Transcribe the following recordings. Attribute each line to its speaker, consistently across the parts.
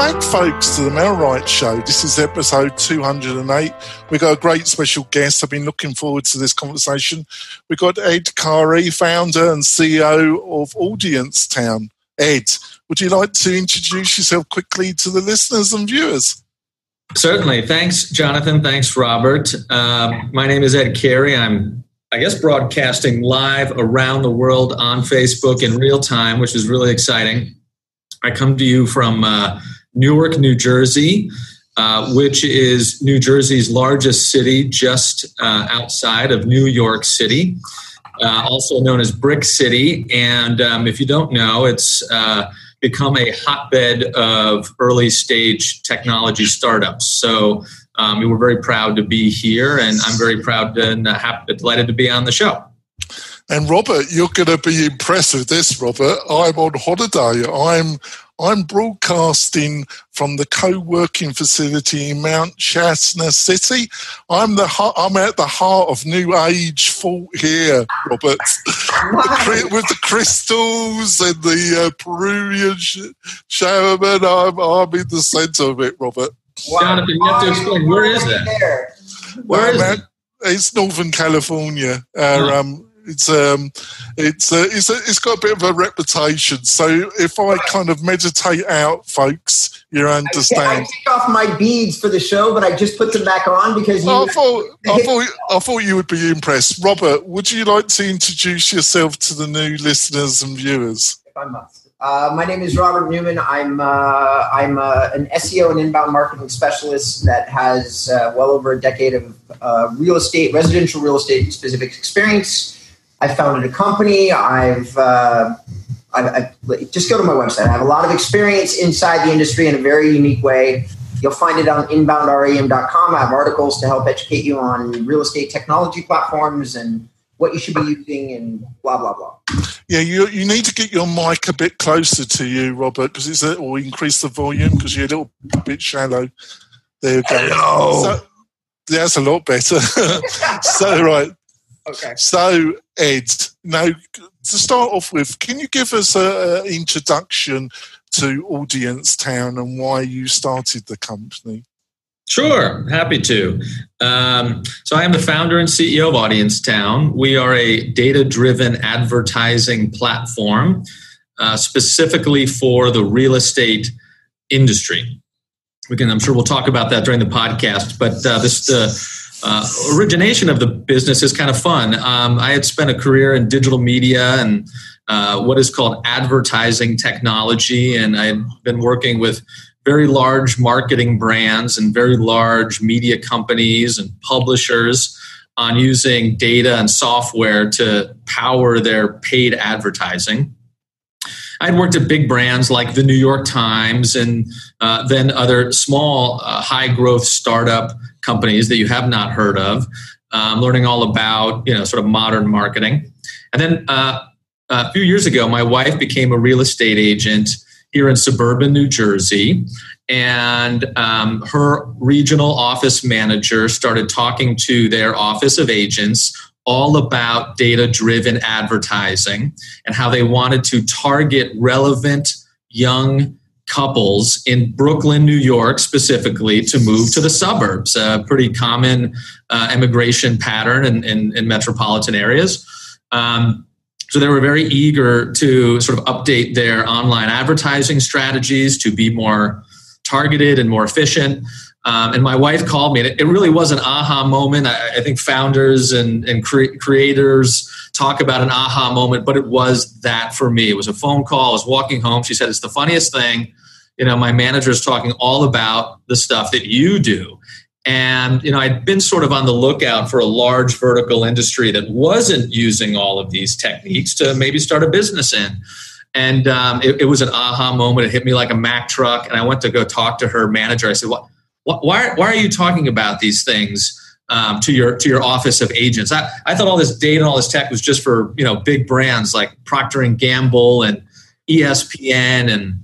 Speaker 1: back, folks, to the MailRight Show. This is episode 208. We've got a great special guest. I've been looking forward to this conversation. We've got Ed Khary, founder and CEO of Audience Town. Ed, would you like to introduce yourself quickly to the listeners and viewers?
Speaker 2: Certainly. Thanks, Jonathan. Thanks, Robert. Um, my name is Ed Khary. I'm, I guess, broadcasting live around the world on Facebook in real time, which is really exciting. I come to you from uh, Newark, New Jersey, uh, which is New Jersey's largest city, just uh, outside of New York City, uh, also known as Brick City. And um, if you don't know, it's uh, become a hotbed of early stage technology startups. So um, we were very proud to be here, and I'm very proud and happy, delighted to be on the show.
Speaker 1: And Robert, you're going to be impressed with this, Robert. I'm on holiday. I'm I'm broadcasting from the co-working facility in Mount Shasta City. I'm the I'm at the heart of New Age thought here, Robert, with the crystals and the uh, Peruvian shaman. I'm, I'm in the centre of it, Robert.
Speaker 2: Wow. Jonathan, you have to explain where is that?
Speaker 1: Where is it? It's Northern California. Uh, um, it's um, it's uh, it's a, it's got a bit of a reputation. So if I kind of meditate out, folks, you understand. I,
Speaker 3: take off my beads for the show, but I just put them back on because you.
Speaker 1: I thought I thought I thought you would be impressed. Robert, would you like to introduce yourself to the new listeners and viewers?
Speaker 3: If I must. Uh, my name is Robert Newman. I'm uh, I'm uh, an SEO and inbound marketing specialist that has uh, well over a decade of uh, real estate, residential real estate specific experience. I founded a company. I've, uh, I've, I've, just go to my website. I have a lot of experience inside the industry in a very unique way. You'll find it on inboundrem.com. I have articles to help educate you on real estate technology platforms and what you should be using and blah blah blah.
Speaker 1: Yeah, you you need to get your mic a bit closer to you, Robert, because it's a, or increase the volume because you're a little bit shallow. There you go.
Speaker 3: Hello.
Speaker 1: So, that's a lot better. so right.
Speaker 3: Okay.
Speaker 1: So, Ed, now to start off with, can you give us an introduction to Audience Town and why you started the company?
Speaker 2: Sure, happy to. Um, so, I am the founder and CEO of Audience Town. We are a data driven advertising platform uh, specifically for the real estate industry. We can, I'm sure we'll talk about that during the podcast, but uh, this the uh, origination of the business is kind of fun. Um, I had spent a career in digital media and uh, what is called advertising technology, and I had been working with very large marketing brands and very large media companies and publishers on using data and software to power their paid advertising. I'd worked at big brands like the New York Times and uh, then other small, uh, high growth startup companies that you have not heard of, um, learning all about you know sort of modern marketing. And then uh, a few years ago, my wife became a real estate agent here in suburban New Jersey. And um, her regional office manager started talking to their office of agents all about data driven advertising and how they wanted to target relevant young couples in Brooklyn, New York, specifically, to move to the suburbs. A pretty common uh, immigration pattern in, in, in metropolitan areas. Um, so they were very eager to sort of update their online advertising strategies to be more targeted and more efficient. Um, and my wife called me, and it, it, really was an aha moment. I, I think founders and, and cre- creators talk about an aha moment, but it was that for me. It was a phone call. I was walking home. She said, It's the funniest thing you know, my manager is talking all about the stuff that you do. And, you know, I'd been sort of on the lookout for a large vertical industry that wasn't using all of these techniques to maybe start a business in. And um, it, it, was an aha moment. It hit me like a Mack truck. And I went to go talk to her manager. I said, what, why, why are you talking about these things? Um, to your to your office of agents. I, I thought all this data and all this tech was just for you know big brands like Procter and Gamble and ESPN and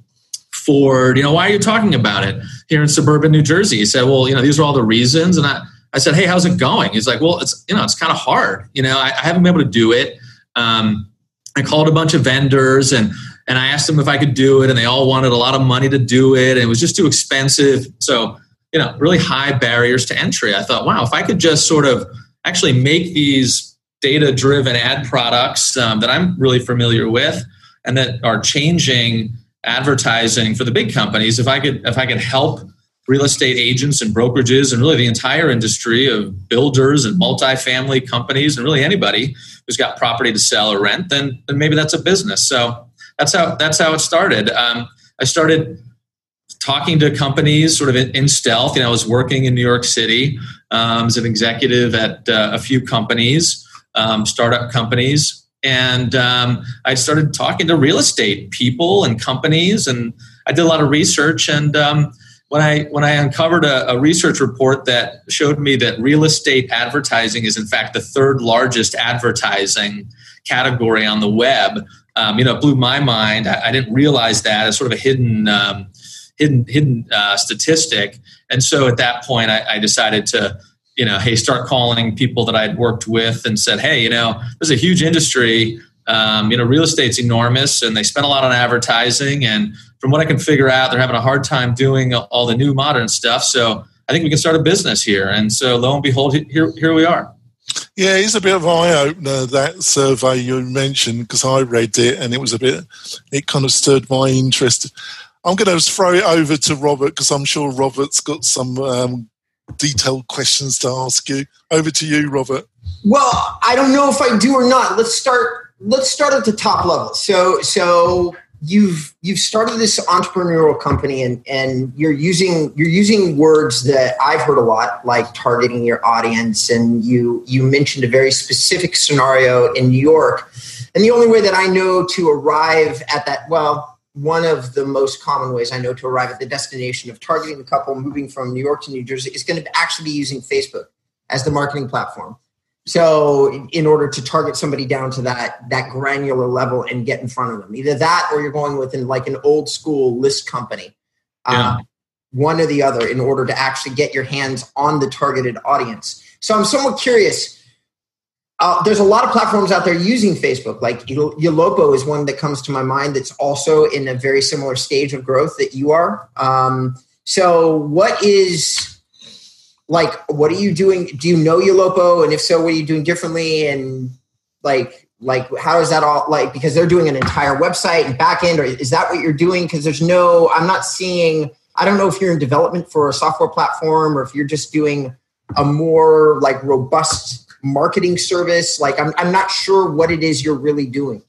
Speaker 2: Ford, you know, why are you talking about it here in suburban New Jersey? He said, well, you know, these are all the reasons. And I, I said, hey, how's it going? He's like, well, it's, you know, it's kind of hard. You know, I, I haven't been able to do it. Um, I called a bunch of vendors and, and I asked them if I could do it, and they all wanted a lot of money to do it, and it was just too expensive. So, you know, really high barriers to entry. I thought, wow, if I could just sort of actually make these data driven ad products um, that I'm really familiar with and that are changing advertising for the big companies, if I could, if I could help real estate agents and brokerages and really the entire industry of builders and multifamily companies and really anybody who's got property to sell or rent, then, then maybe that's a business. So that's how that's how it started. Um, I started talking to companies sort of in, in, stealth. You know, I was working in New York City um, as an executive at uh, a few companies, um, startup companies, and um, I started talking to real estate people and companies, and I did a lot of research. And um, when I when I uncovered a, a research report that showed me that real estate advertising is in fact the third largest advertising category on the web um, you know, it blew my mind. I, I, didn't realize that as sort of a hidden, um, hidden, hidden uh, statistic. And so at that point, I, I, decided to, you know, hey, start calling people that I'd worked with and said, hey, you know, there's a huge industry. Um, you know, real estate's enormous, and they spend a lot on advertising. And from what I can figure out, they're having a hard time doing all the new modern stuff. So I think we can start a business here. And so lo and behold, here here we are.
Speaker 1: Yeah, it's a bit of an eye opener that survey you mentioned because I read it and it was a bit, it kind of stirred my interest. I'm going to throw it over to Robert because I'm sure Robert's got some um, detailed questions to ask you. Over to you, Robert.
Speaker 3: Well, I don't know if I do or not. Let's start. Let's start at the top level. So, so you've you've started this entrepreneurial company and and you're using you're using words that I've heard a lot like targeting your audience and you you mentioned a very specific scenario in New York and the only way that I know to arrive at that well one of the most common ways I know to arrive at the destination of targeting the couple moving from New York to New Jersey is going to actually be using Facebook as the marketing platform so in order to target somebody down to that that granular level and get in front of them, either that or you're going within like an old school list company, yeah. uh, one or the other, in order to actually get your hands on the targeted audience. So I'm somewhat curious. Uh, there's a lot of platforms out there using Facebook. Like Ylopo is one that comes to my mind that's also in a very similar stage of growth that you are. Um, so what is like what are you doing do you know Ylopo and if so what are you doing differently and like like how is that all like because they're doing an entire website and back end or is that what you're doing because there's no i'm not seeing i don't know if you're in development for a software platform or if you're just doing a more like robust marketing service like i'm, I'm not sure what it is you're really doing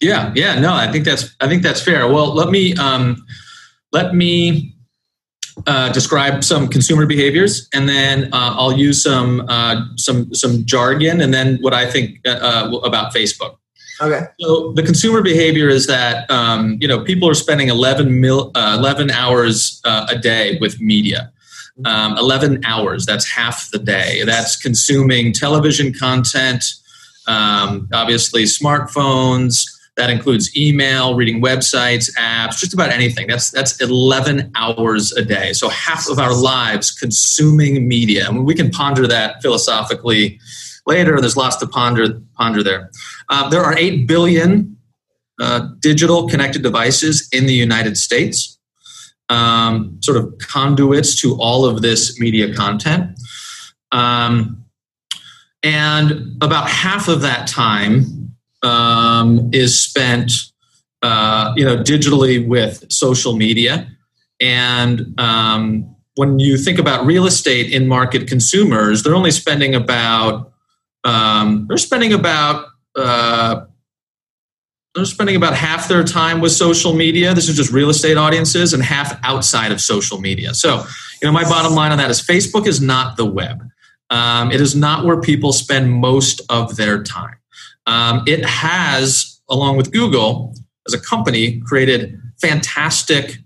Speaker 2: yeah yeah no i think that's i think that's fair well let me um let me uh, describe some consumer behaviors, and then uh, I'll use some uh, some some jargon, and then what I think uh, uh, about Facebook.
Speaker 3: Okay.
Speaker 2: So the consumer behavior is that um, you know people are spending 11, mil, 11 hours a day with media. Um, 11 hours, that's half the day. That's consuming television content, um, obviously smartphones, that includes email, reading websites, apps, just about anything. That's that's 11 hours a day. So half of our lives consuming media. I mean, we can ponder that philosophically later. There's lots to ponder ponder there. Uh, there are 8 billion uh, digital connected devices in the United States, um, sort of conduits to all of this media content. Um, and about half of that time um, is spent, uh, you know, digitally with social media. And um, when you think about real estate in market consumers, they're only spending about um, they're spending about uh, they're spending about half their time with social media. This is just real estate audiences, and half outside of social media. So, you know, my bottom line on that is Facebook is not the web. Um, it is not where people spend most of their time. Um, it has, along with Google as a company, created fantastic,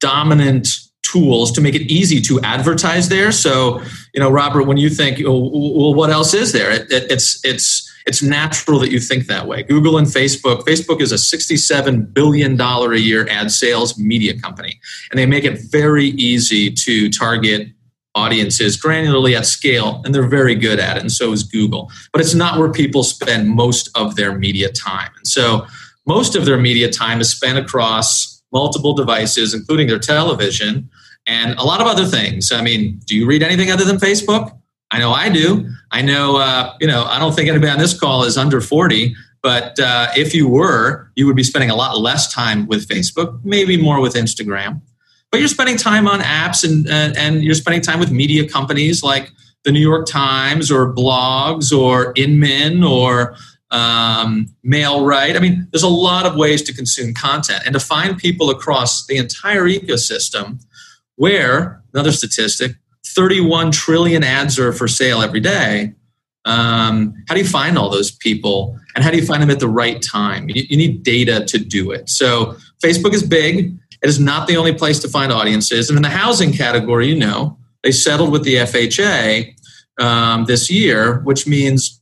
Speaker 2: dominant tools to make it easy to advertise there. So, you know, Robert, when you think, well, what else is there? It, it, it's it's it's natural that you think that way. Google and Facebook. Facebook is a sixty-seven billion dollar a year ad sales media company, and they make it very easy to target audiences granularly at scale, and they're very good at it, and so is Google. But it's not where people spend most of their media time. And so most of their media time is spent across multiple devices, including their television and a lot of other things. I mean, do you read anything other than Facebook? I know I do. I know, uh, you know, I don't think anybody on this call is under 40, but uh, if you were, you would be spending a lot less time with Facebook, maybe more with Instagram. But you're spending time on apps and, and, and you're spending time with media companies like the New York Times or blogs or Inman or um, Mail-Right. I mean, there's a lot of ways to consume content and to find people across the entire ecosystem where, another statistic, 31 trillion ads are for sale every day. Um, how do you find all those people and how do you find them at the right time? You, you need data to do it. So, Facebook is big. It is not the only place to find audiences. And in the housing category, you know, they settled with the FHA um, this year, which means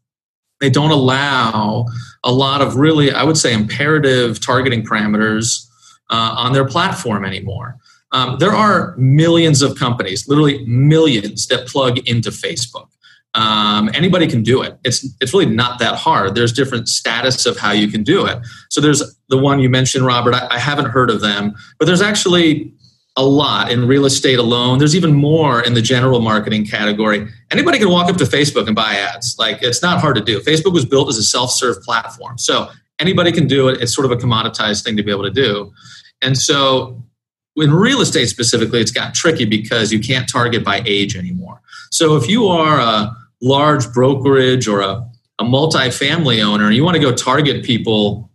Speaker 2: they don't allow a lot of really, I would say, imperative targeting parameters uh, on their platform anymore. Um, there are millions of companies, literally millions, that plug into Facebook. Um, anybody can do it. It's it's really not that hard. There's different status of how you can do it. So there's the one you mentioned, Robert. I, I haven't heard of them, but there's actually a lot in real estate alone. There's even more in the general marketing category. Anybody can walk up to Facebook and buy ads. Like it's not hard to do. Facebook was built as a self-serve platform. So anybody can do it. It's sort of a commoditized thing to be able to do. And so in real estate specifically, it's got tricky because you can't target by age anymore. So if you are a large brokerage or a, a multi-family owner and you want to go target people,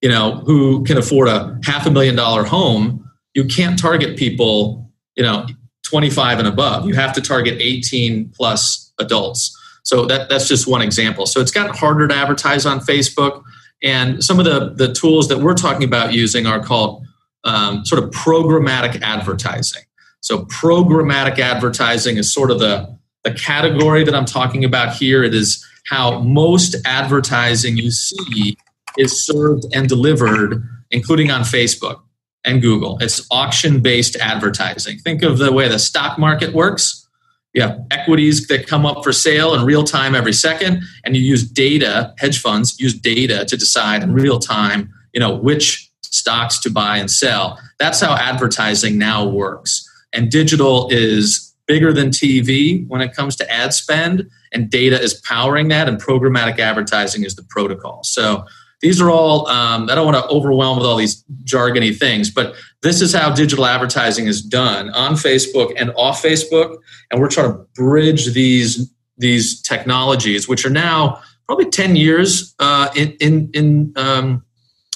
Speaker 2: you know, who can afford a half a million dollar home, you can't target people, you know, 25 and above. You have to target 18 plus adults. So that, that's just one example. So it's gotten harder to advertise on Facebook. And some of the, the tools that we're talking about using are called um, sort of programmatic advertising. So programmatic advertising is sort of the, the category that I'm talking about here. It is how most advertising you see is served and delivered, including on Facebook and Google. It's auction based advertising. Think of the way the stock market works. You have equities that come up for sale in real time every second, and you use data, hedge funds use data to decide in real time, you know, which stocks to buy and sell. That's how advertising now works. And digital is bigger than TV when it comes to ad spend, and data is powering that, and programmatic advertising is the protocol. So these are all, um, I don't want to overwhelm with all these jargony things, but this is how digital advertising is done on Facebook and off Facebook. And we're trying to bridge these, these technologies, which are now probably 10 years uh, in, in, in, um,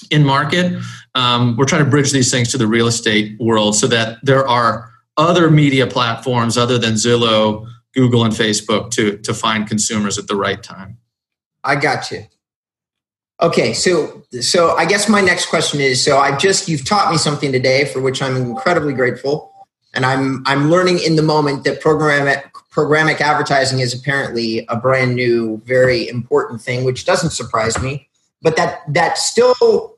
Speaker 2: in market. Um, we're trying to bridge these things to the real estate world so that there are other media platforms other than Zillow, Google, and Facebook to, to find consumers at the right time.
Speaker 3: I got you. Okay, so so I guess my next question is so I just you've taught me something today for which I'm incredibly grateful and I'm I'm learning in the moment that programmatic programmatic advertising is apparently a brand new very important thing which doesn't surprise me but that that still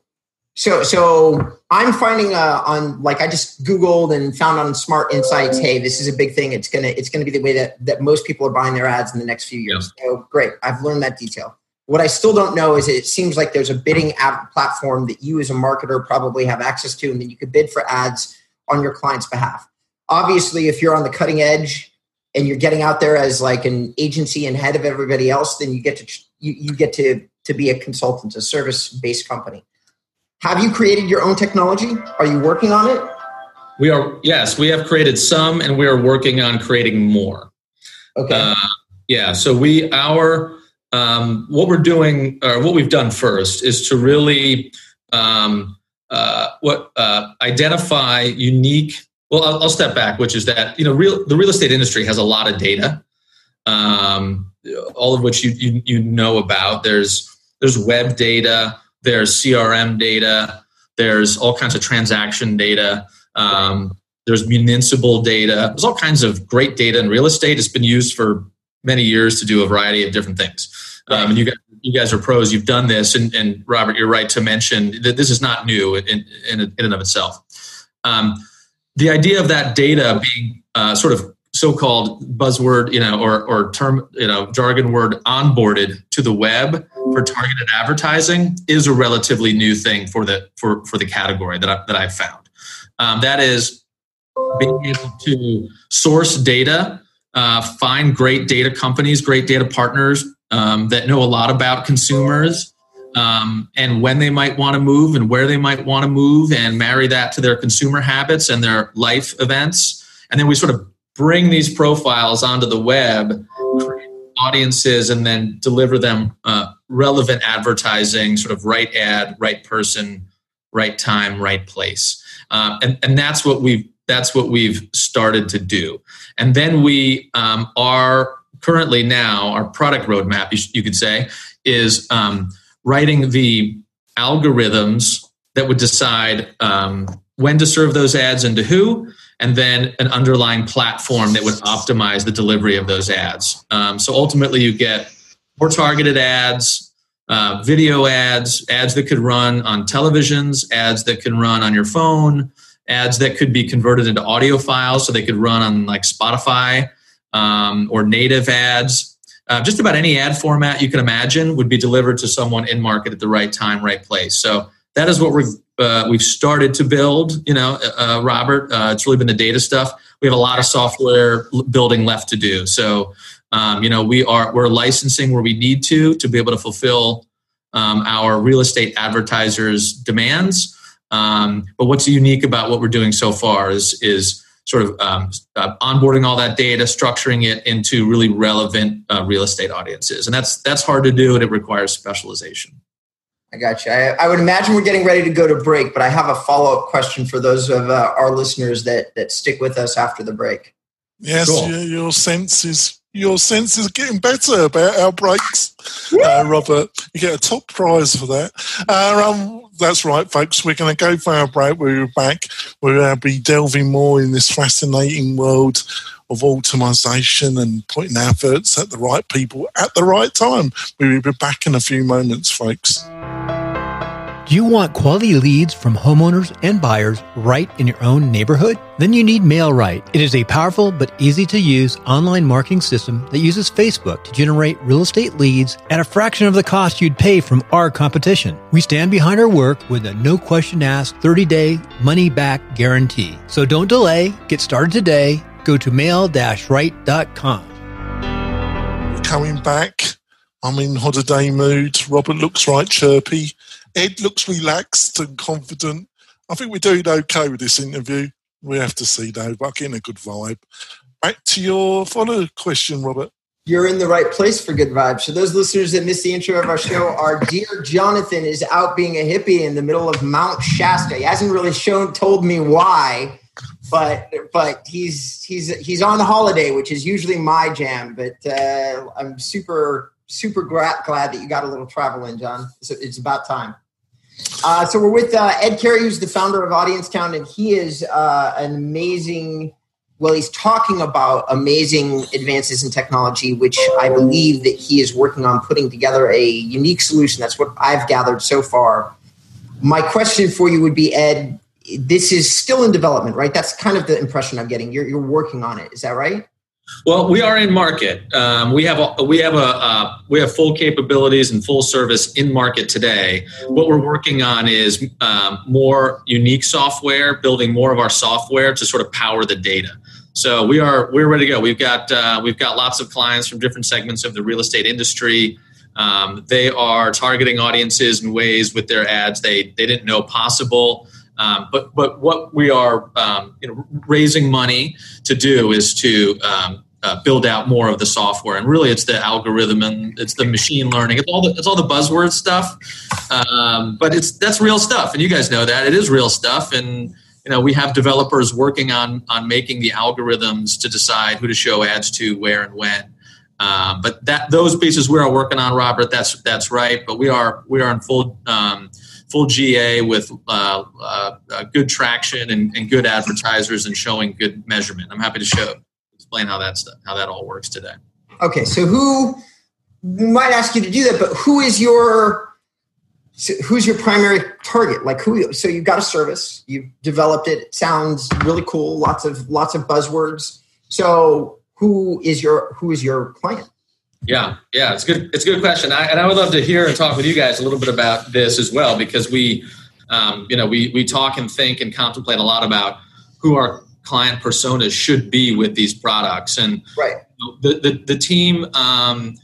Speaker 3: so so I'm finding uh, on like I just googled and found on Smart Insights hey this is a big thing it's going to it's to be the way that that most people are buying their ads in the next few years. So great. I've learned that detail. What I still don't know is it seems like there's a bidding app platform that you as a marketer probably have access to, and then you could bid for ads on your client's behalf. Obviously, if you're on the cutting edge and you're getting out there as like an agency and head of everybody else, then you get to you, you get to to be a consultant, a service based company. Have you created your own technology? Are you working on it?
Speaker 2: We are yes, we have created some, and we are working on creating more.
Speaker 3: Okay. Uh,
Speaker 2: yeah. So we our um, what we're doing, or what we've done first, is to really um, uh, what uh, identify unique. Well, I'll, I'll, step back, which is that you know, real the real estate industry has a lot of data, um, all of which you, you you know about. There's there's web data, there's CRM data, there's all kinds of transaction data. Um, there's municipal data. There's all kinds of great data in real estate. It's been used for many years to do a variety of different things. Um, and you guys, you guys are pros. You've done this, and, and Robert, you're right to mention that this is not new in, in, in and of itself. Um, the idea of that data being uh, sort of so-called buzzword, you know, or or term, you know, jargon word onboarded to the web for targeted advertising is a relatively new thing for the for for the category that I, that I've found. Um, that is being able to source data, uh, find great data companies, great data partners um, that know a lot about consumers. Um, and when they might want to move and where they might want to move, and marry that to their consumer habits and their life events. And then we sort of bring these profiles onto the web, create audiences, and then deliver them uh, relevant advertising, sort of right ad, right person, right time, right place. Uh, and, and that's what we've that's what we've started to do. And then we um, are currently now our product roadmap, you, you could say, is um, writing the algorithms that would decide um, when to serve those ads and to who, and then an underlying platform that would optimize the delivery of those ads. Um, so ultimately, you get more targeted ads, uh, video ads, ads that could run on televisions, ads that can run on your phone, ads that could be converted into audio files so they could run on like Spotify um, or native ads. Uh, just about any ad format you can imagine would be delivered to someone in market at the right time, right place. So that is what we're uh, we've started to build. You know, uh, uh, Robert, uh, it's really been the data stuff. We have a lot of software building left to do. So, um, you know, we are we're licensing where we need to to be able to fulfill um, our real estate advertisers' demands. Um, but what's unique about what we're doing so far is is sort of um, uh, onboarding all that data, structuring it into really relevant uh, real estate audiences, and that's that's hard to do, and it requires specialization.
Speaker 3: I got you. I, I, would imagine we're getting ready to go to break, but I have a follow up question for those of uh, our listeners that that stick with us after the break.
Speaker 1: Yes, cool. your, your sense is your sense is getting better about our breaks, uh, Robert. You get a top prize for that. Uh, um, that's right, folks. We're going to go for our break. We're back. We're going to be delving more in this fascinating world of automation and putting efforts at the right people at the right time. We'll be back in a few moments, folks.
Speaker 4: Do you want quality leads from homeowners and buyers right in your own neighborhood? Then you need MailRight. It is a powerful but easy to use online marketing system that uses Facebook to generate real estate leads at a fraction of the cost you'd pay from our competition. We stand behind our work with a no question asked 30 day money back guarantee. So don't delay. Get started today. Go to mail-right.com.
Speaker 1: Coming back. I'm in holiday mood. Robert looks right chirpy. Ed looks relaxed and confident. I think we're doing okay with this interview. We have to see though, but getting a good vibe. Back to your follow question, Robert.
Speaker 3: You're in the right place for good vibes. So those listeners that missed the intro of our show, our dear Jonathan is out being a hippie in the middle of Mount Shasta. He hasn't really shown told me why, but but he's he's he's on holiday, which is usually my jam. But uh, I'm super super glad, glad that you got a little travel in, John. So it's about time. Uh, so we're with uh, Ed Carey, who's the founder of Audience Town, and he is uh, an amazing. Well, he's talking about amazing advances in technology, which I believe that he is working on putting together a unique solution. That's what I've gathered so far. My question for you would be, Ed, this is still in development, right? That's kind of the impression I'm getting. You're, you're working on it. Is that right?
Speaker 2: Well, we are in market. Um, we have a, we have a uh, we have full capabilities and full service in market today. What we're working on is um, more unique software, building more of our software to sort of power the data. So we are we're ready to go. We've got uh, we've got lots of clients from different segments of the real estate industry. Um, they are targeting audiences in ways with their ads they they didn't know possible. Um, but but what we are um, you know, raising money to do is to um, uh, build out more of the software, and really it's the algorithm and it's the machine learning. It's all the it's all the buzzword stuff, um, but it's that's real stuff, and you guys know that it is real stuff. And you know we have developers working on on making the algorithms to decide who to show ads to, where, and when. Um, but that those pieces we are working on, Robert. That's that's right. But we are we are in full um, full GA with uh, uh, uh, good traction and, and, good advertisers and showing good measurement. I'm happy to show explain how that's how that all works today.
Speaker 3: Okay, so who might ask you to do that, but who is your so who's your primary target? Like who? So you've got a service, you've developed it. it. Sounds really cool. Lots of lots of buzzwords. So who is your who is your client?
Speaker 2: Yeah, yeah, it's good. It's a good question, I, and I would love to hear and talk with you guys a little bit about this as well because we, um, you know, we we talk and think and contemplate a lot about who our client personas should be with these products, and
Speaker 3: right.
Speaker 2: the the, the team. Um,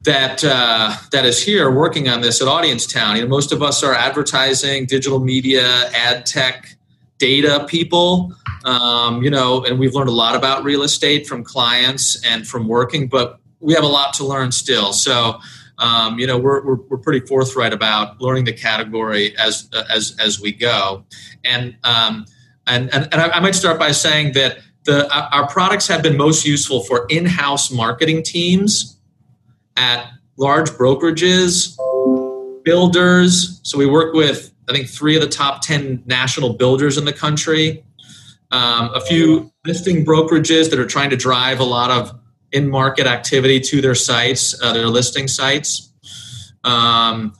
Speaker 2: that uh, that is here working on this at Audience Town. You know, most of us are advertising, digital media, ad tech, data people. Um, you know, and we've learned a lot about real estate from clients and from working, but we have a lot to learn still. So, um, you know, we're, we're, we're, pretty forthright about learning the category as as as we go, and um, and and, and I, might start by saying that the our products have been most useful for in-house marketing teams at large brokerages, builders. So we work with I think three of the top ten national builders in the country, um, a few listing brokerages that are trying to drive a lot of in market activity to their sites, uh, their listing sites. Um,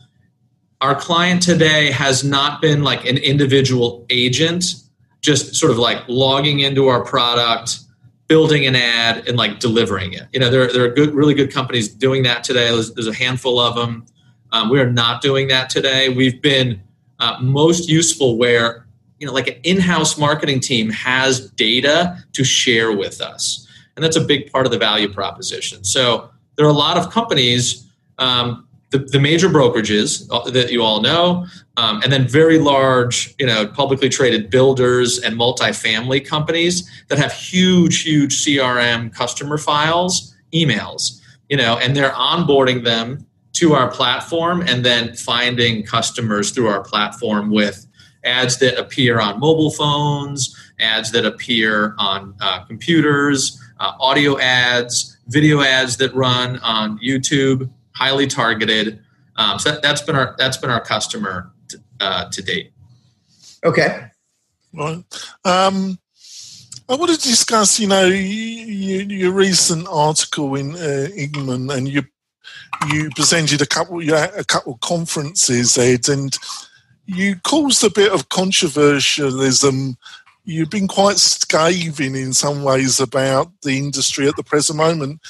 Speaker 2: our client today has not been like an individual agent, just sort of like logging into our product, building an ad, and like delivering it. You know, there, there are good, really good companies doing that today. There's, there's a handful of them. Um, we are not doing that today. We've been uh, most useful where you know, like an in-house marketing team has data to share with us and that's a big part of the value proposition. So there are a lot of companies, um, the, the, major brokerages uh, that you all know, um, and then very large, you know, publicly traded builders and multifamily companies that have huge, huge CRM customer files, emails, you know, and they're onboarding them to our platform and then finding customers through our platform with ads that appear on mobile phones, ads that appear on uh, computers, uh, audio ads, video ads that run on YouTube, highly targeted. Um, so that, has been our that's been our customer to, uh, to date.
Speaker 3: Okay.
Speaker 1: Right. Um, I want to discuss, you know, you, your recent article in uh, Inman, and you you presented a couple you had a couple conferences, Ed, and you caused a bit of controversialism you've been quite scathing in some ways about the industry at the present moment.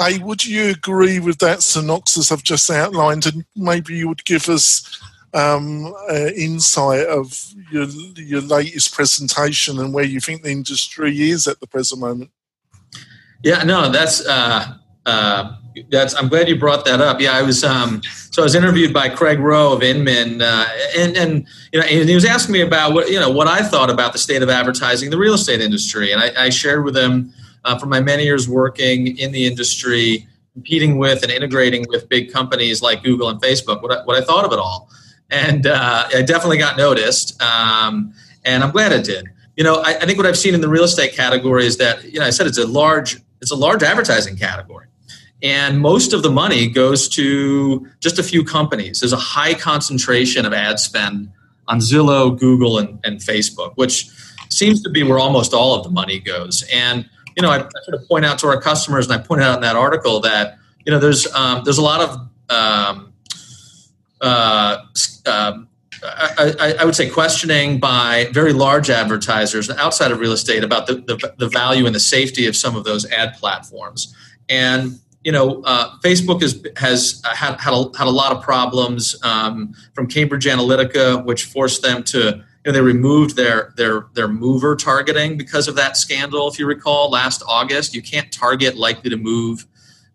Speaker 1: A, would you agree with that synopsis I've just outlined, and maybe you would give us um, uh, insight of your your latest presentation and where you think the industry is at the present moment?
Speaker 2: Yeah, no, that's uh, uh, that's I'm glad you brought that up. Yeah, I was um, so I was interviewed by Craig Rowe of Inman, uh, and and you know, and he was asking me about what you know what I thought about the state of advertising, the real estate industry, and I, I shared with him uh, from my many years working in the industry, competing with and integrating with big companies like Google and Facebook, what I, what I thought of it all, and uh, I definitely got noticed, um, and I'm glad it did. You know, I, I think what I've seen in the real estate category is that you know I said it's a large it's a large advertising category and most of the money goes to just a few companies. There's a high concentration of ad spend on Zillow, Google, and, and Facebook, which seems to be where almost all of the money goes. And you know, I, I sort of point out to our customers, and I pointed out in that article that you know there's um, there's a lot of um, uh, um, I, I, would say questioning by very large advertisers outside of real estate about the, the, the value and the safety of some of those ad platforms. And you know, uh, Facebook has has had had a, had a lot of problems um, from Cambridge Analytica, which forced them to. You know, they removed their their their mover targeting because of that scandal. If you recall, last August, you can't target likely to move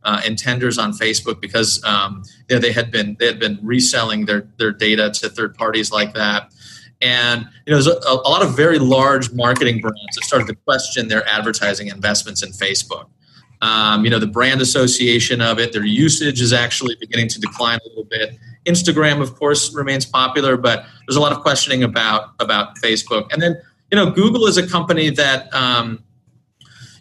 Speaker 2: uh, intenders on Facebook because um, you know, they had been they had been reselling their their data to third parties like that. And you know, there's a, a lot of very large marketing brands that started to question their advertising investments in Facebook. Um, you know, the brand association of it, their usage is actually beginning to decline a little bit. Instagram, of course, remains popular, but there's a lot of questioning about about Facebook. And then, you know, Google is a company that um,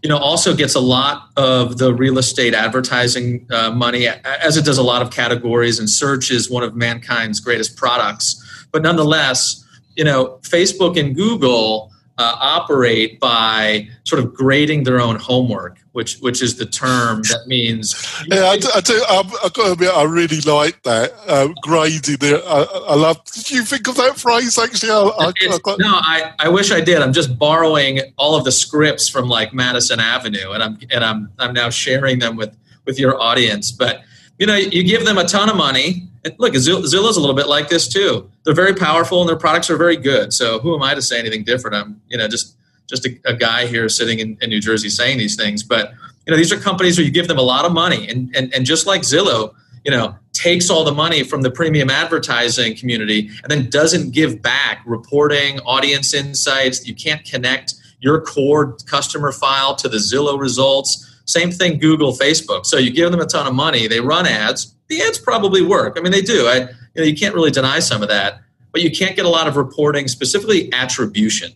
Speaker 2: you know also gets a lot of the real estate advertising uh, money, as it does a lot of categories. And search is one of mankind's greatest products. But nonetheless, you know, Facebook and Google uh, operate by sort of grading their own homework, which which is the term that means.
Speaker 1: Yeah, I do. I do I've, I've got to admit, I really like that uh, grading. It. I, I, love. Did you think of that phrase? Actually, I,
Speaker 2: I, got, no, I, I wish I did. I'm just borrowing all of the scripts from like Madison Avenue, and I'm and I'm I'm now sharing them with with your audience. But you know, you give them a ton of money. Look, Zillow's a little bit like this too. They're very powerful and their products are very good. So who am I to say anything different? I'm, you know, just just a, a guy here sitting in, in, New Jersey saying these things. But you know, these are companies where you give them a lot of money, and and, and just like Zillow, you know, takes all the money from the premium advertising community and then doesn't give back reporting, audience insights. You can't connect your core customer file to the Zillow results same thing, Google, Facebook. So you give them a ton of money, they run ads. The ads probably work. I mean, they do. I, you know, you can't really deny some of that, but you can't get a lot of reporting, specifically attribution.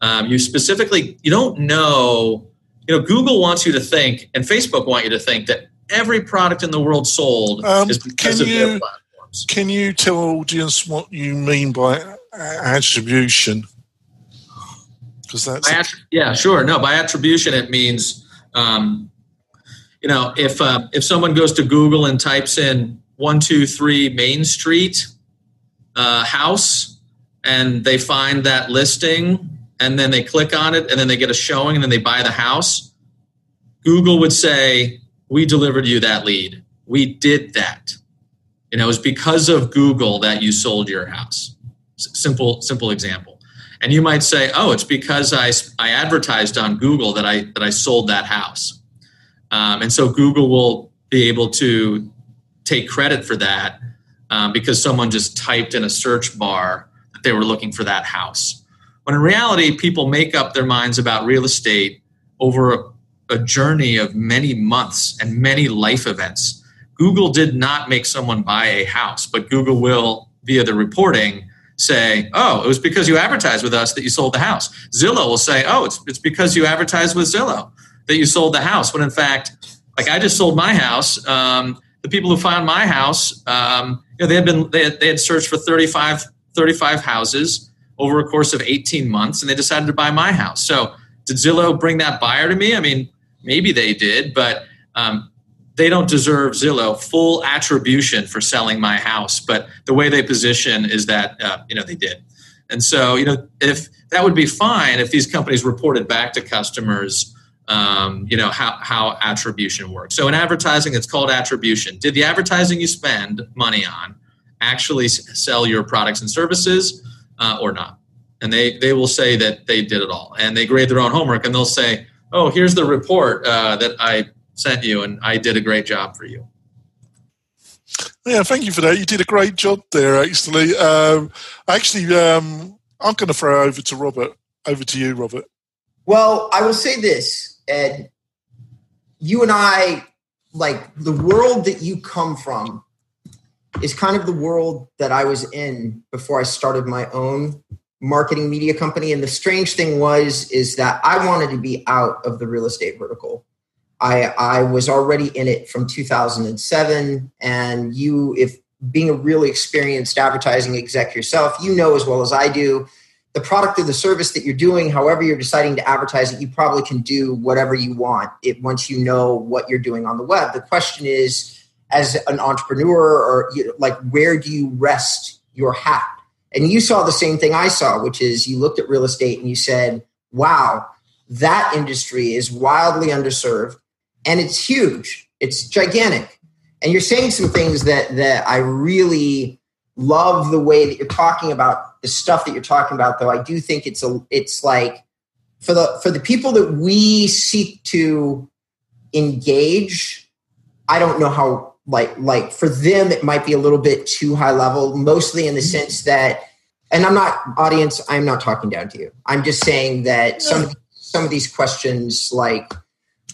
Speaker 2: Um, you specifically, you don't know. You know, Google wants you to think, and Facebook want you to think that every product in the world sold um, is because of you, their platforms.
Speaker 1: Can you tell audience what you mean by attribution?
Speaker 2: Because that's a- yeah, sure. No, by attribution it means um, you know, if uh, if someone goes to Google and types in one two three Main Street uh, house, and they find that listing, and then they click on it, and then they get a showing, and then they buy the house, Google would say, "We delivered you that lead. We did that. You know, it was because of Google that you sold your house." simple simple example. And you might say, "Oh, it's because I I advertised on Google that I that I sold that house." Um, and so Google will be able to take credit for that um, because someone just typed in a search bar that they were looking for that house. When in reality, people make up their minds about real estate over a, a journey of many months and many life events. Google did not make someone buy a house, but Google will, via the reporting, say, oh, it was because you advertised with us that you sold the house. Zillow will say, oh, it's, it's because you advertised with Zillow that you sold the house when in fact like i just sold my house um, the people who found my house um, you know, they had been they had, they had searched for 35 35 houses over a course of 18 months and they decided to buy my house. So did zillow bring that buyer to me? I mean maybe they did but um, they don't deserve zillow full attribution for selling my house but the way they position is that uh, you know they did. And so you know if that would be fine if these companies reported back to customers um, you know how, how attribution works. So in advertising it's called attribution. Did the advertising you spend money on actually sell your products and services uh, or not? And they, they will say that they did it all. And they grade their own homework and they'll say oh here's the report uh, that i sent you and i did a great job for you.
Speaker 1: Yeah thank you for that. You did a great job there actually. Um, actually um, i'm going to throw over to robert over to you robert.
Speaker 3: Well i will say this Ed, you and I, like the world that you come from is kind of the world that I was in before I started my own marketing media company. And the strange thing was, is that I wanted to be out of the real estate vertical. I, I was already in it from 2007. And you, if being a really experienced advertising exec yourself, you know as well as I do the product or the service that you're doing, however you're deciding to advertise it, you probably can do whatever you want it once you know what you're doing on the web. The question is, as an entrepreneur, or you know, like, where do you rest your hat? And you saw the same thing I saw, which is you looked at real estate and you said, "Wow, that industry is wildly underserved, and it's huge. It's gigantic." And you're saying some things that that I really love the way that you're talking about the stuff that you're talking about though i do think it's a it's like for the for the people that we seek to engage i don't know how like like for them it might be a little bit too high level mostly in the mm-hmm. sense that and i'm not audience i'm not talking down to you i'm just saying that some some of these questions like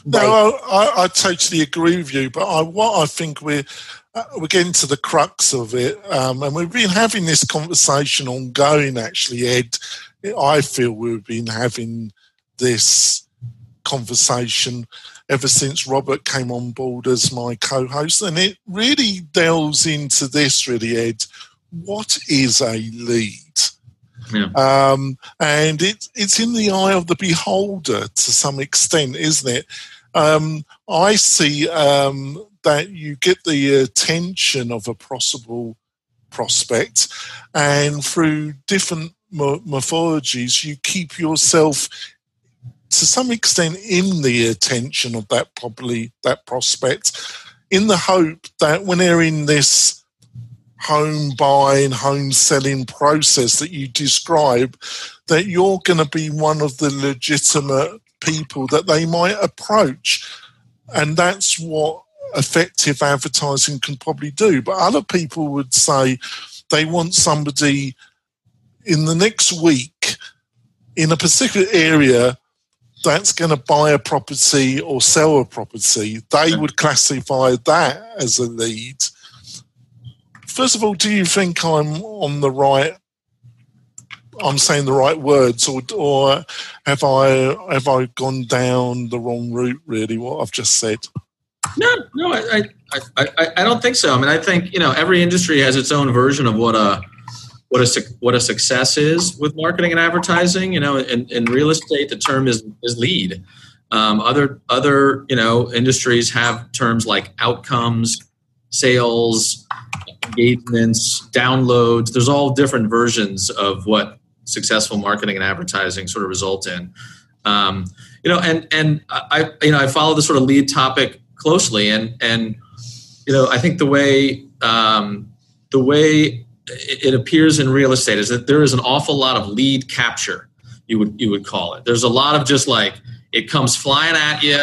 Speaker 1: no, I, I, totally agree with you. But I, what I think we're we're getting to the crux of it, um, and we've been having this conversation ongoing. Actually, Ed, I feel we've been having this conversation ever since Robert came on board as my co-host, and it really delves into this. Really, Ed, what is a lead? Yeah. Um, and it's it's in the eye of the beholder to some extent, isn't it? Um, I see um, that you get the attention of a possible prospect, and through different morphologies, you keep yourself to some extent in the attention of that probably that prospect, in the hope that when they're in this home buying, home selling process that you describe, that you're going to be one of the legitimate people that they might approach. And that's what effective advertising can probably do. But other people would say they want somebody in the next week in a particular area that's going to buy a property or sell a property. They would classify that as a lead. First of all, do you think I'm on the right I'm saying the right words, or, or have I have I gone down the wrong route? Really, what I've just said.
Speaker 2: No, no, I, I, I, I don't think so. I mean, I think you know every industry has its own version of what a what a what a success is with marketing and advertising. You know, in, in real estate, the term is is lead. Um, other other you know industries have terms like outcomes, sales, engagements, downloads. There's all different versions of what successful marketing and advertising sort of result in. Um, you know, and and I you know I follow the sort of lead topic closely, and and you know I think the way um, the way it appears in real estate is that there is an awful lot of lead capture. You would you would call it. There's a lot of just like it comes flying at you.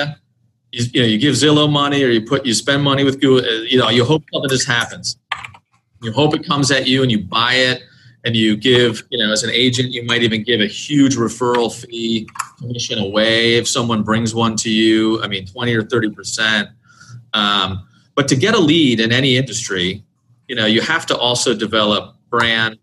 Speaker 2: You, you know, you give Zillow money or you put you spend money with Google. You know, you hope something just happens. You hope it comes at you and you buy it and you give, you know, as an agent, you might even give a huge referral fee commission away if someone brings one to you. I mean, 20 or 30%. Um, but to get a lead in any industry, you know, you have to also develop brand,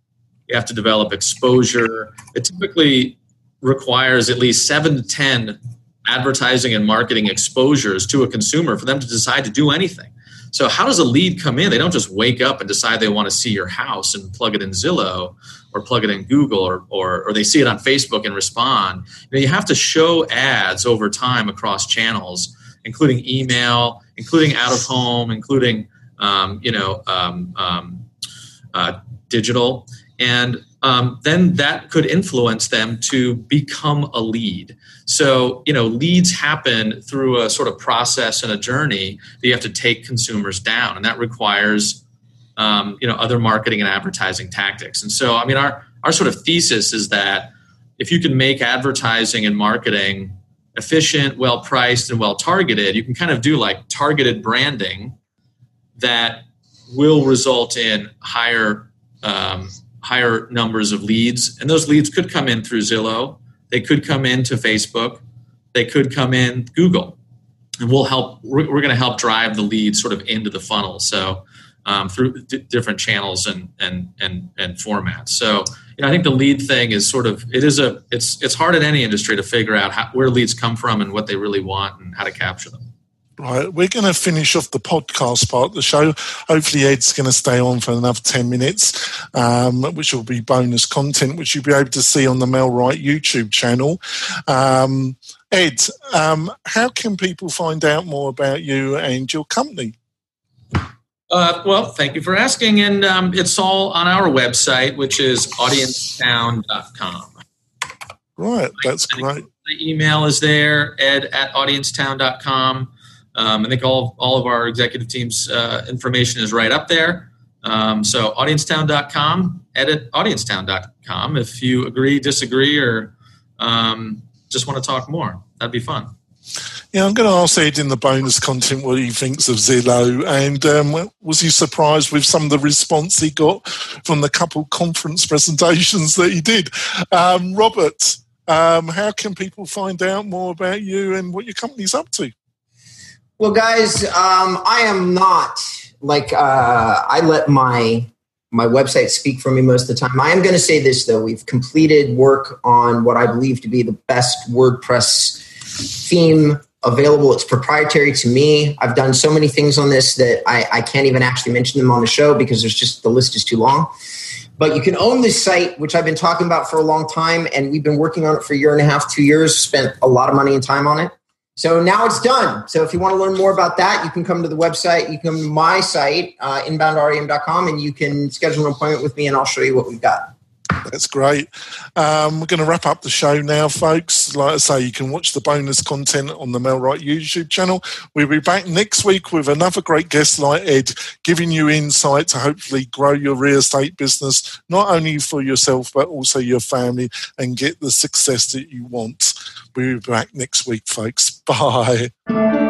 Speaker 2: you have to develop exposure. It typically requires at least seven to 10 advertising and marketing exposures to a consumer for them to decide to do anything. So how does a lead come in? They don't just wake up and decide they want to see your house and plug it in Zillow or plug it in Google or, or, or they see it on Facebook and respond. You, know, you have to show ads over time across channels, including email, including out of home, including um, you know um, um, uh, digital, and um, then that could influence them to become a lead. So, you know, leads happen through a sort of process and a journey that you have to take consumers down, and that requires, um, you know, other marketing and advertising tactics. And so, I mean, our our sort of thesis is that if you can make advertising and marketing efficient, well priced, and well targeted, you can kind of do like targeted branding that will result in higher um, higher numbers of leads. And those leads could come in through Zillow, they could come into Facebook, they could come in Google. And we'll help, we're, we're going to help drive the leads sort of into the funnel. So, um, through d- different channels and, and, and, and formats. So, you know, I think the lead thing is sort of, it is a, it's, it's hard in any industry to figure out how, where leads come from and what they really want and how to capture them.
Speaker 1: Right, we're going to finish off the podcast part of the show. Hopefully, Ed's going to stay on for another 10 minutes, um, which will be bonus content, which you'll be able to see on the MailRight YouTube channel. Um, Ed, um, how can people find out more about you and your company?
Speaker 2: Uh, well, thank you for asking. And um, it's all on our website, which is audiencetown.com.
Speaker 1: Right, that's great.
Speaker 2: My email is there, ed at audiencetown.com. Um, I think all, all of our executive team's uh, information is right up there. Um, so audiencetown.com, edit audiencetown.com. If you agree, disagree, or um, just want to talk more, that'd be fun.
Speaker 1: Yeah, I'm going to ask Ed in the bonus content what he thinks of Zillow. And um, was he surprised with some of the response he got from the couple conference presentations that he did? Um, Robert, um, how can people find out more about you and what your company's up to?
Speaker 3: Well, guys, um, I am not like uh, I let my my website speak for me most of the time. I am going to say this though: we've completed work on what I believe to be the best WordPress theme available. It's proprietary to me. I've done so many things on this that I, I can't even actually mention them on the show because there's just the list is too long. But you can own this site, which I've been talking about for a long time, and we've been working on it for a year and a half, two years, spent a lot of money and time on it. So now it's done. So if you want to learn more about that, you can come to the website. You can come to my site, uh, inboundrem.com, and you can schedule an appointment with me, and I'll show you what we've got.
Speaker 1: That's great. Um, we're going to wrap up the show now, folks. Like I say, you can watch the bonus content on the MailRight YouTube channel. We'll be back next week with another great guest like Ed, giving you insight to hopefully grow your real estate business, not only for yourself, but also your family and get the success that you want. We'll be back next week, folks. Bye.